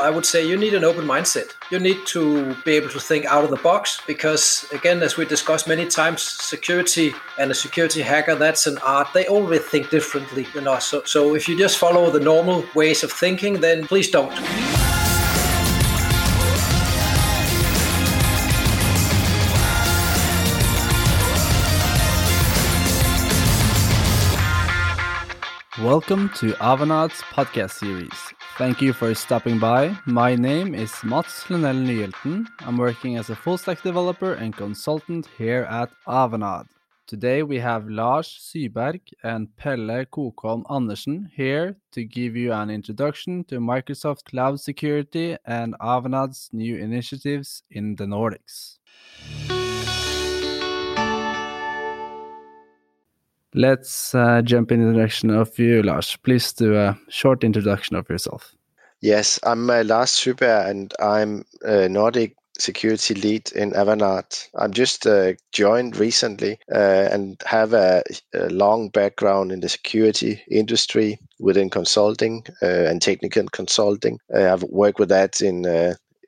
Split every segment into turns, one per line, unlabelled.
I would say you need an open mindset. You need to be able to think out of the box because, again, as we discussed many times, security and a security hacker, that's an art. They always think differently, you know. So, so if you just follow the normal ways of thinking, then please don't.
Welcome to Avanade's podcast series. Thank you for stopping by. My name is Mats Lunell Nyhjelten. I'm working as a full stack developer and consultant here at Avanade. Today we have Lars Syberg and Pelle Kokholm Andersen here to give you an introduction to Microsoft Cloud Security and Avanade's new initiatives in the Nordics. Let's uh, jump in the direction of you, Lars. Please do a short introduction of yourself.
Yes, I'm uh, Lars Syberg, and I'm a Nordic security lead in Avanade. I'm just uh, joined recently uh, and have a, a, long background in the security industry within consulting uh, and technical consulting. Uh, I've worked with that in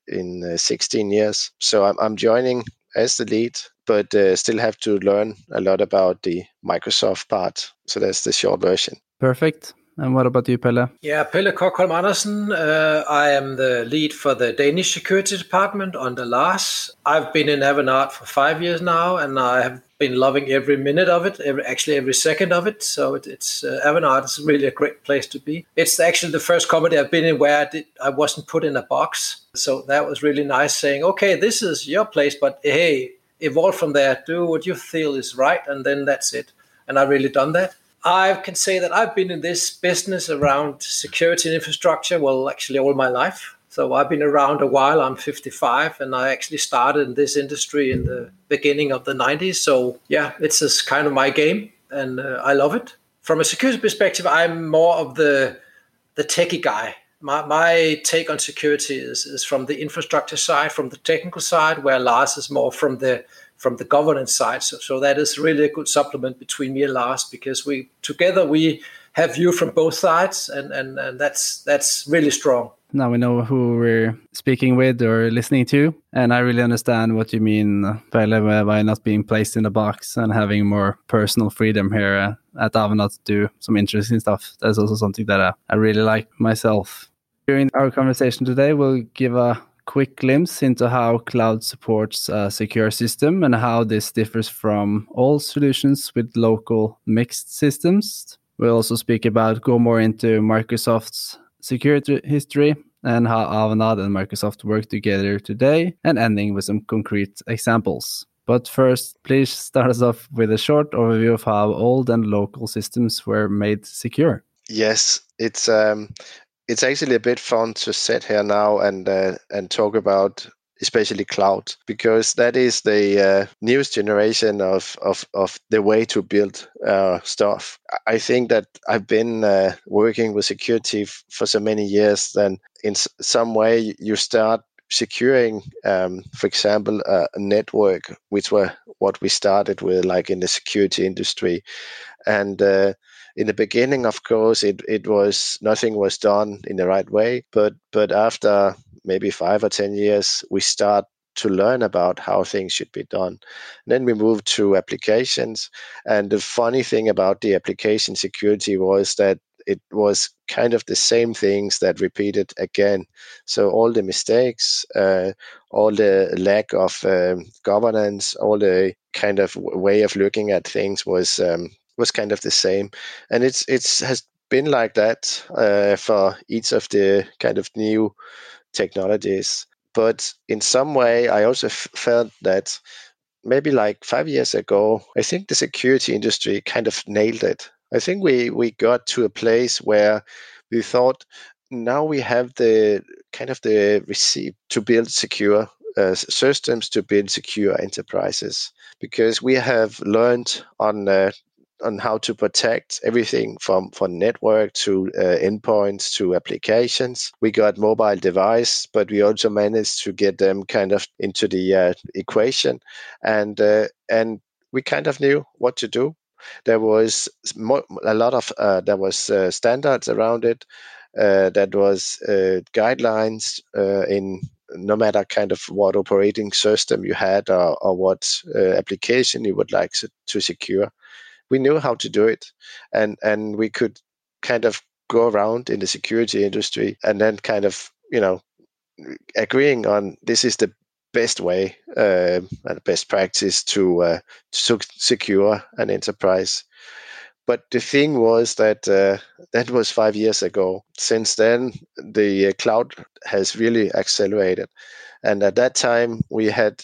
in 16 years. So I'm, I'm joining as the lead but uh, still have to learn a lot about the Microsoft part. So that's the short version.
Perfect. And what about you, Pelle?
Yeah, Pelle Kokholm Andersen. Uh, I am the lead for the Danish security department under Lars. I've been in Avanade for five years now, and I have been loving every minute of it, every, actually every second of it. So it, it's uh, Avanade is really a great place to be. It's actually the first company I've been in where I, did, I wasn't put in a box. So that was really nice saying, okay, this is your place, but hey, evolve from there, do what you feel is right, and then that's it. And I've really done that. I can say that I've been in this business around security and infrastructure, well, actually all my life. So I've been around a while. I'm 55, and I actually started in this industry in the beginning of the 90s. So yeah, it's just kind of my game, and uh, I love it. From a security perspective, I'm more of the the techie guy my, my take on security is, is from the infrastructure side, from the technical side, where Lars is more from the from the governance side. So, so that is really a good supplement between me and Lars because we together we have view from both sides, and, and, and that's that's really strong.
Now we know who we're speaking with or listening to, and I really understand what you mean, Pelle, by not being placed in a box and having more personal freedom here at Avanade to do some interesting stuff. That's also something that I, I really like myself. During our conversation today, we'll give a quick glimpse into how cloud supports a secure system and how this differs from all solutions with local mixed systems. We'll also speak about go more into Microsoft's security history and how Avanade and Microsoft work together today, and ending with some concrete examples. But first, please start us off with a short overview of how old and local systems were made secure.
Yes, it's um, it's actually a bit fun to sit here now and uh, and talk about especially cloud because that is the uh, newest generation of, of, of the way to build uh, stuff. I think that I've been uh, working with security for so many years. Then in some way you start securing, um, for example, a network, which were what we started with, like in the security industry, and uh, in the beginning, of course, it, it was nothing was done in the right way. But but after maybe five or ten years, we start to learn about how things should be done. And then we moved to applications. And the funny thing about the application security was that it was kind of the same things that repeated again. So all the mistakes, uh, all the lack of um, governance, all the kind of way of looking at things was um, was kind of the same, and it's it's has been like that uh, for each of the kind of new technologies. But in some way, I also f- felt that maybe like five years ago, I think the security industry kind of nailed it. I think we we got to a place where we thought now we have the kind of the receipt to build secure uh, systems to build secure enterprises because we have learned on uh, on how to protect everything from from network to uh, endpoints to applications. We got mobile device, but we also managed to get them kind of into the uh, equation, and uh, and we kind of knew what to do. There was a lot of uh, there was uh, standards around it, uh, that was uh, guidelines uh, in no matter kind of what operating system you had or, or what uh, application you would like to, to secure. We knew how to do it, and and we could kind of go around in the security industry and then kind of you know agreeing on this is the best way uh, and best practice to, uh, secure an enterprise. But the thing was that uh, that was five years ago. Since then, the uh, cloud has really accelerated. And at that time, we had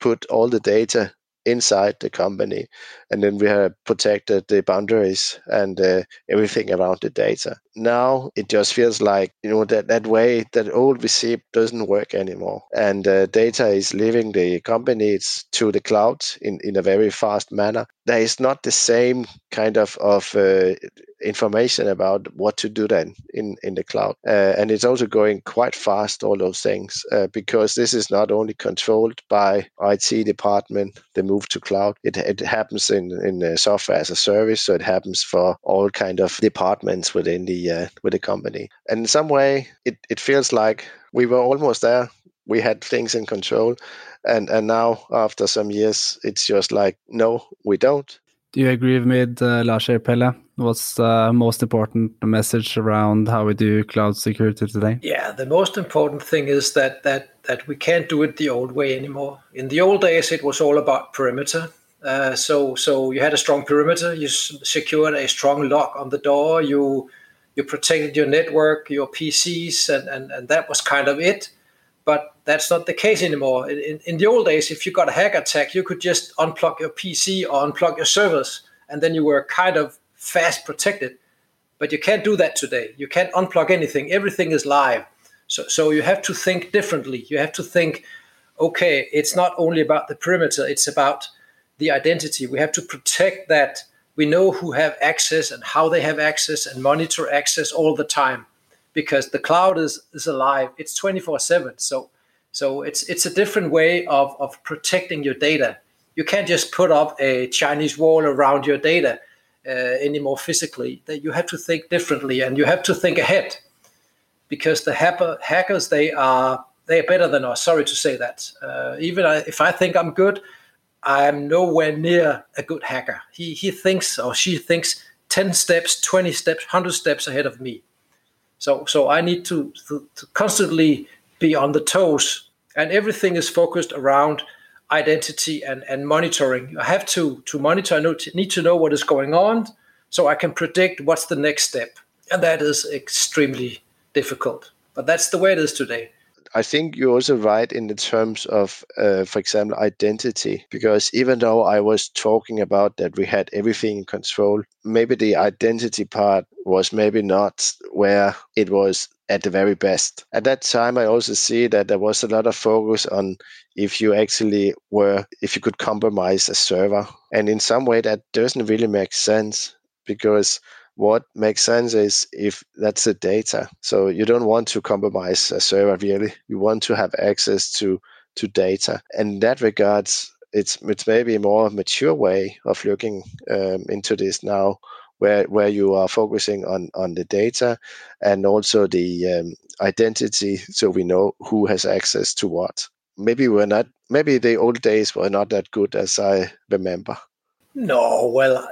put all the data inside the company. And then we have protected the boundaries and uh, everything around the data. Now it just feels like, you know, that, that way, that old receipt doesn't work anymore. And uh, data is leaving the companies to the cloud in, in a very fast manner. There is not the same kind of, of uh, information about what to do then in, in the cloud. Uh, and it's also going quite fast, all those things, uh, because this is not only controlled by IT department, the move to cloud, it, it happens in, in software as a service. So it happens for all kind of departments within the, uh, with the company. And in some way, it, it feels like we were almost there. We had things in control. And, and now, after some years, it's just like, no, we don't
do you agree with me, uh, Lars Pelle? What's the most important message around how we do cloud security today?
Yeah, the most important thing is that that that we can't do it the old way anymore. In the old days, it was all about perimeter. Uh, so so you had a strong perimeter. You secured a strong lock on the door. You you protected your network, your PCs, and and, and that was kind of it. But that's not the case anymore. In, in, the old days, if you got a hack attack, you could just unplug your PC or unplug your servers, and then you were kind of fast protected. But you can't do that today. You can't unplug anything. Everything is live. So, so you have to think differently. You have to think, okay, it's not only about the perimeter, it's about the identity. We have to protect that. We know who have access and how they have access and monitor access all the time because the cloud is, is alive. It's 24 7. So so it's it's a different way of, of protecting your data. You can't just put up a Chinese wall around your data uh, anymore physically. That you have to think differently and you have to think ahead, because the hacker, hackers they are they are better than us. Sorry to say that. Uh, even if I think I'm good, I'm nowhere near a good hacker. He he thinks or she thinks ten steps, twenty steps, hundred steps ahead of me. So so I need to, to, to constantly be on the toes and everything is focused around identity and, and monitoring. I have to to monitor. I need to know what is going on, so I can predict what's the next step, and that is extremely difficult. But that's the way it is today.
I think you're also right in the terms of, uh, for example, identity, because even though I was talking about that we had everything in control, maybe the identity part was maybe not where it was at the very best. At that time, I also see that there was a lot of focus on if you actually were, if you could compromise a server. And in some way, that doesn't really make sense because what makes sense is if that's the data. So you don't want to compromise a server really. You want to have access to to data. And in that regards, it's it's maybe a more mature way of looking um, into this now, where where you are focusing on on the data and also the um, identity, so we know who has access to what. Maybe we're not. Maybe the old days were not that good as I remember.
No, well,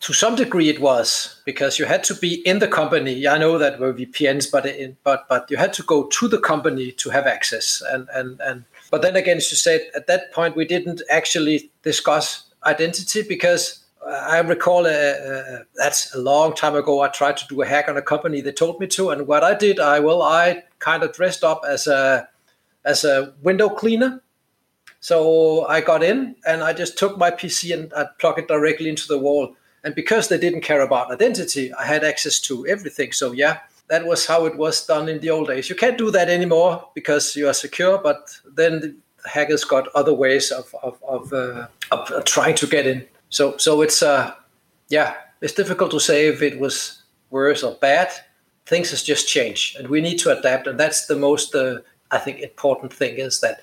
to some degree it was because you had to be in the company. I know that were VPNs, but in, but but you had to go to the company to have access. And and and but then again, as you said, at that point we didn't actually discuss identity because I recall uh, uh, that's a long time ago. I tried to do a hack on a company. They told me to, and what I did, I well, I kind of dressed up as a as a window cleaner. So I got in and I just took my PC and I plugged it directly into the wall. And because they didn't care about identity, I had access to everything. So, yeah, that was how it was done in the old days. You can't do that anymore because you are secure, but then the hackers got other ways of, of, of, uh, of trying to get in. So, so it's, uh, yeah, it's difficult to say if it was worse or bad. Things has just changed and we need to adapt. And that's the most, uh, I think, important thing is that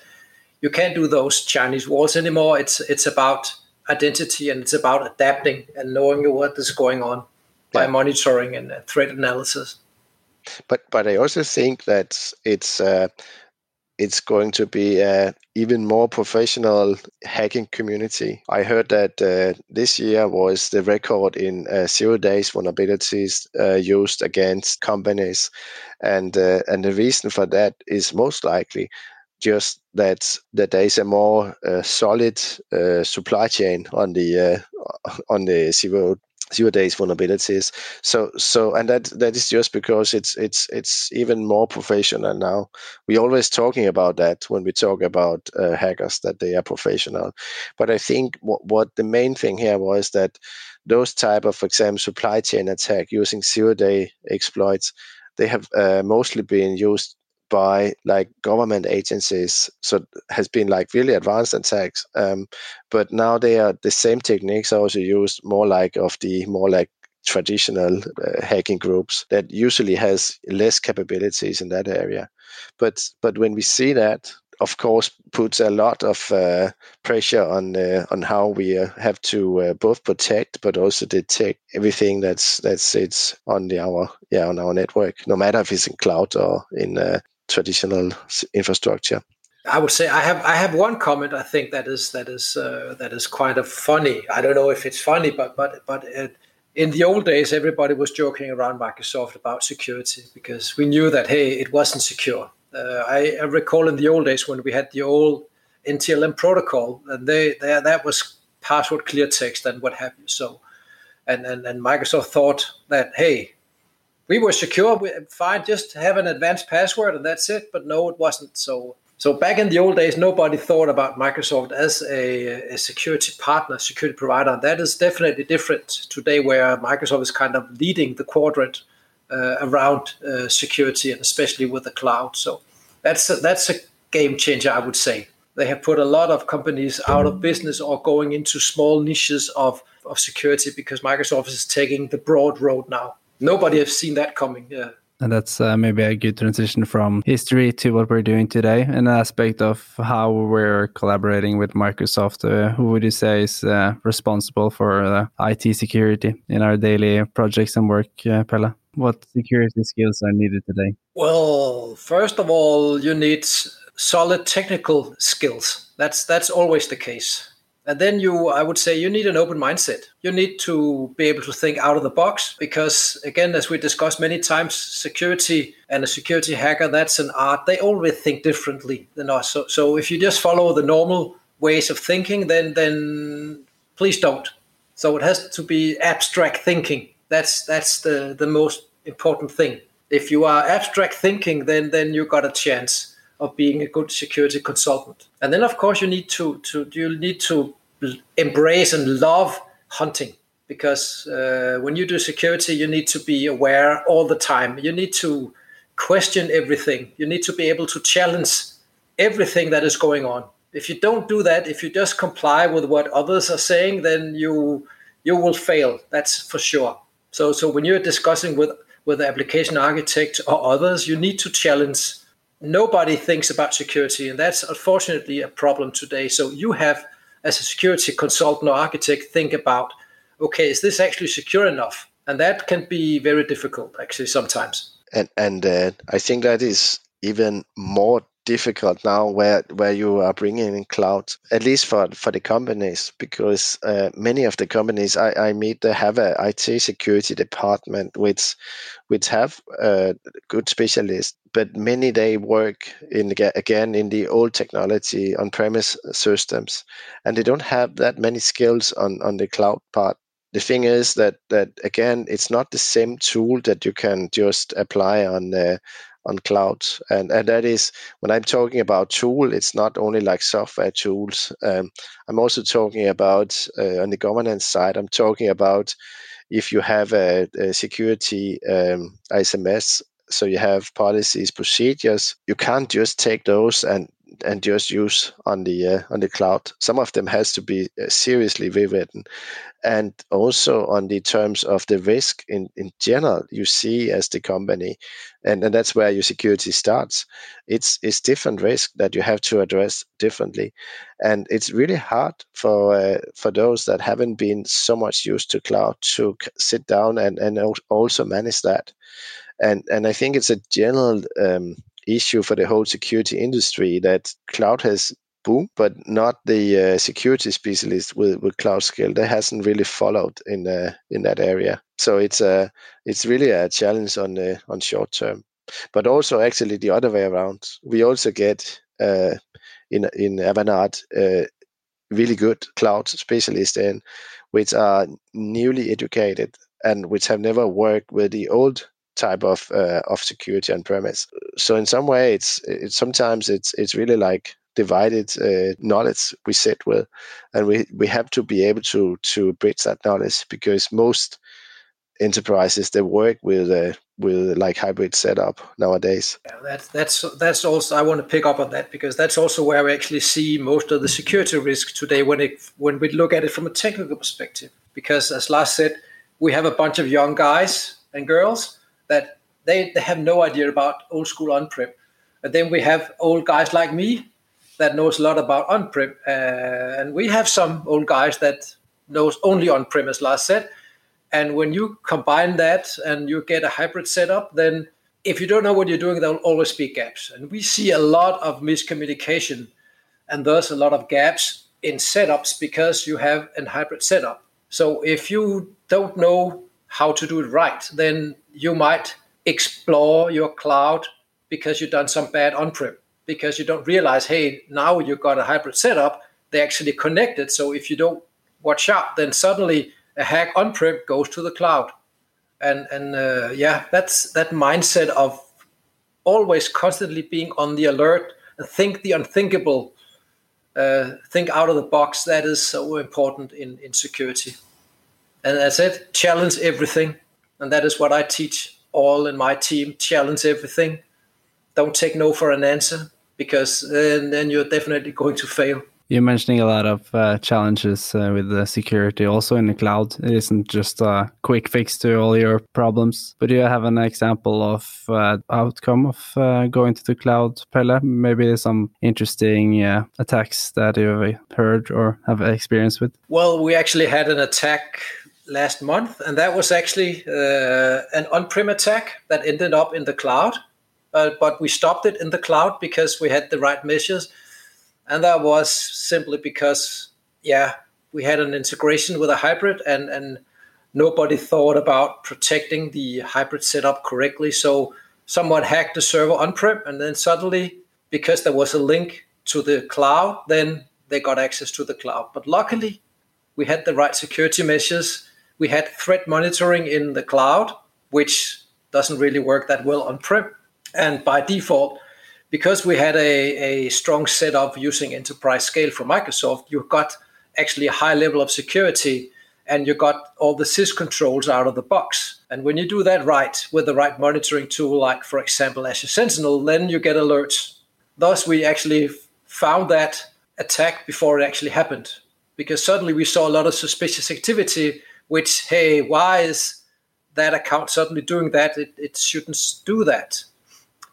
you can't do those Chinese walls anymore. It's, it's about identity and it's about adapting and knowing what is going on by monitoring and threat analysis.
but but I also think that it's uh, it's going to be a even more professional hacking community. I heard that uh, this year was the record in uh, zero days vulnerabilities uh, used against companies, and uh, and the reason for that is most likely just that that there is a more uh, solid uh, supply chain on the on the zero zero days vulnerabilities. So so and that that is just because it's it's it's even more professional now. We're always talking about that when we talk about uh, hackers that they are professional. But I think what what the main thing here was that those type of, for example, supply chain attack using zero day exploits, they have uh, mostly been used by like government agencies. So has been like really advanced attacks. Um, but now they are the same techniques are also used more like of the more like traditional uh, hacking groups that usually has less capabilities in that area. But but when we see that, of course, puts a lot of uh, pressure on uh, on how we uh, have to uh, both protect but also detect everything that's that sits on the our yeah on our network, no matter if it's in cloud or in uh, traditional infrastructure.
I would say I have I have one comment I think that is that is uh, that is kind of funny. I don't know if it's funny, but but but it, in the old days everybody was joking around Microsoft about security because we knew that hey it wasn't secure. Uh, I, I, recall in the old days when we had the old NTLM protocol and they, they that was password clear text and what have you. So and, and and Microsoft thought that hey we were secure. We, fine, just have an advanced password and that's it. But no, it wasn't. So so back in the old days, nobody thought about Microsoft as a, a security partner, security provider. That is definitely different today, where Microsoft is kind of leading the quadrant uh, around uh, security and especially with the cloud. So that's a, that's a game changer, I would say. They have put a lot of companies out of business or going into small niches of, of security because Microsoft is taking the broad road now nobody has seen that coming. Yeah.
And that's uh, maybe a good transition from history to what we're doing today. An aspect of how we're collaborating with Microsoft. Uh, who would you say is uh, responsible for uh, IT security in our daily projects and work, uh, Pelle? What security skills are needed today?
Well, first of all, you need solid technical skills. That's that's always the case. And then you, I would say, you need an open mindset. You need to be able to think out of the box because, again, as we discussed many times, security and a security hacker, that's an art. They always think differently than us. So, so if you just follow the normal ways of thinking, then then please don't. So it has to be abstract thinking. That's that's the the most important thing. If you are abstract thinking, then then you got a chance of being a good security consultant. And then, of course, you need to to you need to embrace and love hunting because uh, when you do security, you need to be aware all the time. You need to question everything. You need to be able to challenge everything that is going on. If you don't do that, if you just comply with what others are saying, then you you will fail. That's for sure. So so when you're discussing with with the application architect or others, you need to challenge. Nobody thinks about security, and that's unfortunately a problem today. So you have as a security consultant or architect think about okay is this actually secure enough? And that can be very difficult actually sometimes.
And and uh, i think that is even more difficult now where where you are bringing in cloud at least for for the companies because uh, many of the companies I, I meet they have a IT security department which which have uh, good specialists but many they work in again in the old technology on premise systems and they don't have that many skills on on the cloud part. The thing is that that again it's not the same tool that you can just apply on uh, on cloud. And, and that is when I'm talking about tool, it's not only like software tools. Um, I'm also talking about uh, on the governance side, I'm talking about if you have a, a security um, ISMS, so you have policies, procedures, you can't just take those and and just use on the uh, on the cloud. Some of them has to be uh, seriously rewritten, and also on the terms of the risk in in general you see as the company, and, and that's where your security starts. It's it's different risk that you have to address differently, and it's really hard for uh, for those that haven't been so much used to cloud to sit down and and also manage that and and I think it's a general um, issue for the whole security industry that cloud has boom, but not the uh, security specialist with, with cloud skill. That hasn't really followed in uh, in that area. So it's a uh, it's really a challenge on uh, on short term, but also actually the other way around. We also get uh, in in Avanade uh, really good cloud specialists in which are newly educated and which have never worked with the old type of uh, of security on premise. So in some way, it's it's sometimes it's it's really like divided uh, knowledge we sit with, and we we have to be able to to bridge that knowledge because most enterprises they work with uh, with like hybrid setup nowadays.
Yeah, that's that's that's also I want to pick up on that because that's also where we actually see most of the security risk today when it when we look at it from a technical perspective. Because as Lars said, we have a bunch of young guys and girls that they, they have no idea about old school on-prem. And then we have old guys like me that knows a lot about on-prem, uh, and we have some old guys that knows only on-prem, as Lars said and when you combine that and you get a hybrid setup, then if you don't know what you're doing, there'll always be gaps. And we see a lot of miscommunication and thus a lot of gaps in setups because you have a hybrid setup. So if you don't know how to do it right, then you might explore your cloud because you've done some bad on-prem because you don't realize, hey, now you've got a hybrid setup, they're actually connected. So if you don't watch out, then suddenly a hack on-prem goes to the cloud, and and uh, yeah, that's that mindset of always constantly being on the alert and think the unthinkable, uh, think out of the box. That is so important in in security. And as I said, challenge everything, and that is what I teach all in my team. Challenge everything. Don't take no for an answer because then, then you're definitely going to fail.
You're mentioning a lot of uh, challenges uh, with the security also in the cloud. It isn't just a quick fix to all your problems. But do you have an example of uh, outcome of uh, going to the cloud, Pelle? Maybe there's some interesting uh, attacks that you've heard or have experience with?
Well, we actually had an attack last month, and that was actually uh, an on-prem attack that ended up in the cloud. but we stopped it in the cloud because we had the right measures and that was simply because yeah we had an integration with a hybrid and and nobody thought about protecting the hybrid setup correctly so someone hacked the server on-prem and then suddenly because there was a link to the cloud then they got access to the cloud but luckily we had the right security measures we had threat monitoring in the cloud which doesn't really work that well on-prem and by default because we had a, a strong setup using enterprise scale from Microsoft, you got actually a high level of security and you got all the CIS controls out of the box. And when you do that right with the right monitoring tool, like for example Azure Sentinel, then you get alerts. Thus, we actually found that attack before it actually happened because suddenly we saw a lot of suspicious activity, which, hey, why is that account suddenly doing that? It, it shouldn't do that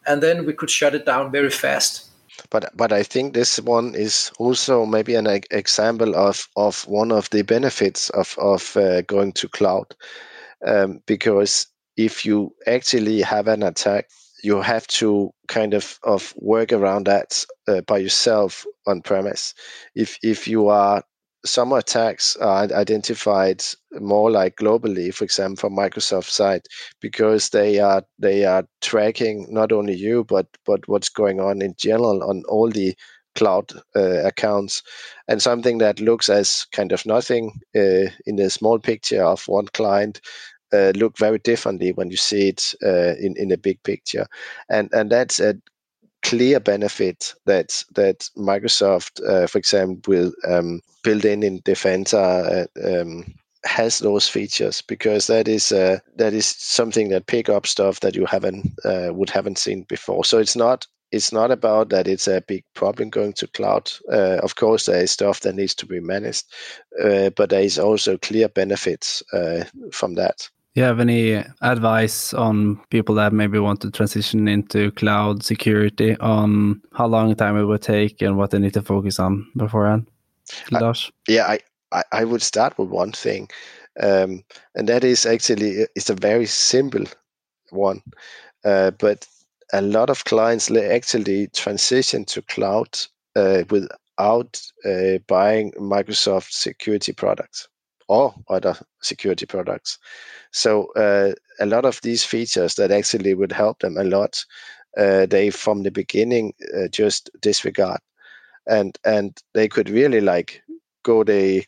and then we could shut it down very fast.
But but I think this one is also maybe an example of of one of the benefits of of uh, going to cloud, um, because if you actually have an attack, you have to kind of of work around that uh, by yourself on premise. If if you are some attacks are identified more like globally, for example, from Microsoft side, because they are they are tracking not only you but but what's going on in general on all the cloud uh, accounts, and something that looks as kind of nothing uh, in a small picture of one client uh, look very differently when you see it uh, in in a big picture, and and that's a clear benefit that that Microsoft, uh, for example, will um, build in in Defender uh, um, has those features because that is uh, that is something that pick up stuff that you haven't uh, would haven't seen before. So it's not it's not about that it's a big problem going to cloud. Uh, of course, there is stuff that needs to be managed, uh, but there is also clear benefits uh, from that
you have any advice on people that maybe want to transition into cloud security on how long time it would take and what they need to focus on beforehand? Lars?
yeah, I, I, I, would start with one thing, um, and that is actually it's a very simple one. Uh, but a lot of clients actually transition to cloud uh, without uh, buying Microsoft security products or other security products. So uh, a lot of these features that actually would help them a lot, uh, they from the beginning uh, just disregard, and and they could really like go the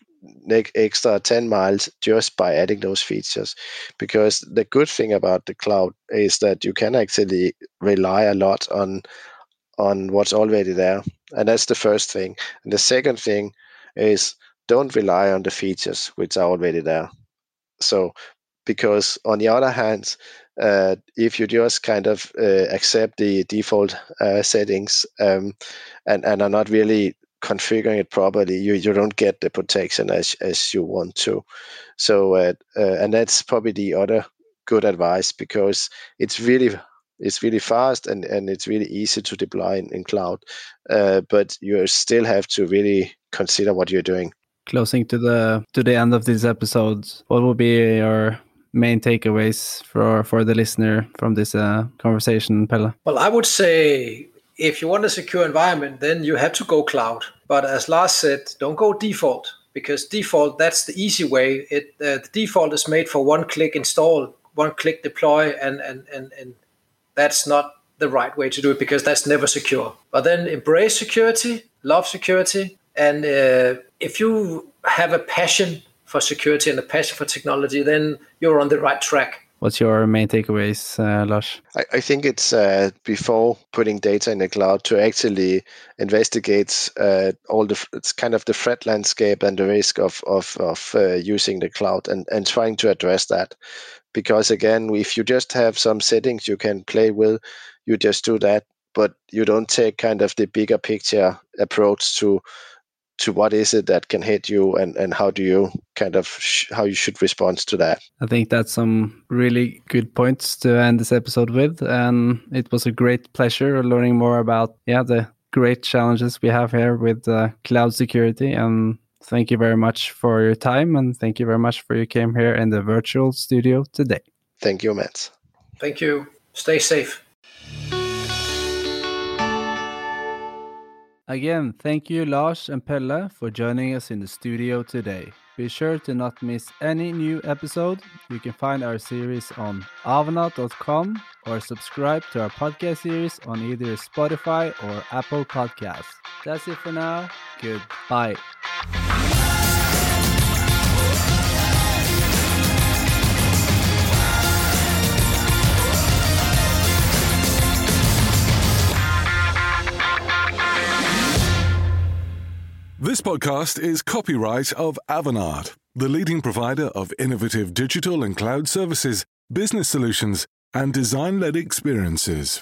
extra 10 miles just by adding those features. Because the good thing about the cloud is that you can actually rely a lot on on what's already there. And that's the first thing. And the second thing is don't rely on the features which are already there so because on the other hand uh, if you just kind of uh, accept the default uh, settings um, and, and are not really configuring it properly, you, you don't get the protection as as you want to. So uh, uh, and that's probably the other good advice because it's really it's really fast and, and it's really easy to deploy in, in cloud, uh, but you still have to really consider what you're doing.
Closing to the to the end of this episode, what will be your main takeaways for for the listener from this uh, conversation, Pelle?
Well, I would say if you want a secure environment, then you have to go cloud. But as Lars said, don't go default because default that's the easy way. It uh, the default is made for one click install, one click deploy, and and and and that's not the right way to do it because that's never secure. But then embrace security, love security, and uh, if you have a passion for security and a passion for technology, then you're on the right track.
What's your main takeaways, uh, Lars?
I, I, think it's uh, before putting data in the cloud to actually investigate uh, all the it's kind of the threat landscape and the risk of of, of uh, using the cloud and, and trying to address that. Because again, if you just have some settings you can play with, you just do that, but you don't take kind of the bigger picture approach to to what is it that can hit you and, and how do you kind of sh- how you should respond to that?
I think that's some really good points to end this episode with and it was a great pleasure learning more about yeah the great challenges we have here with uh, cloud security and thank you very much for your time and thank you very much for you came here in the virtual studio today.
Thank you matt
thank you. Stay safe
Again, thank you Lars and Pelle for joining us in the studio today. Be sure to not miss any new episode. You can find our series on avanade.com or subscribe to our podcast series on either Spotify or Apple Podcasts. That's it for now. Goodbye.
This podcast is copyright of Avanade, the leading provider of innovative digital and cloud services, business solutions, and design led experiences.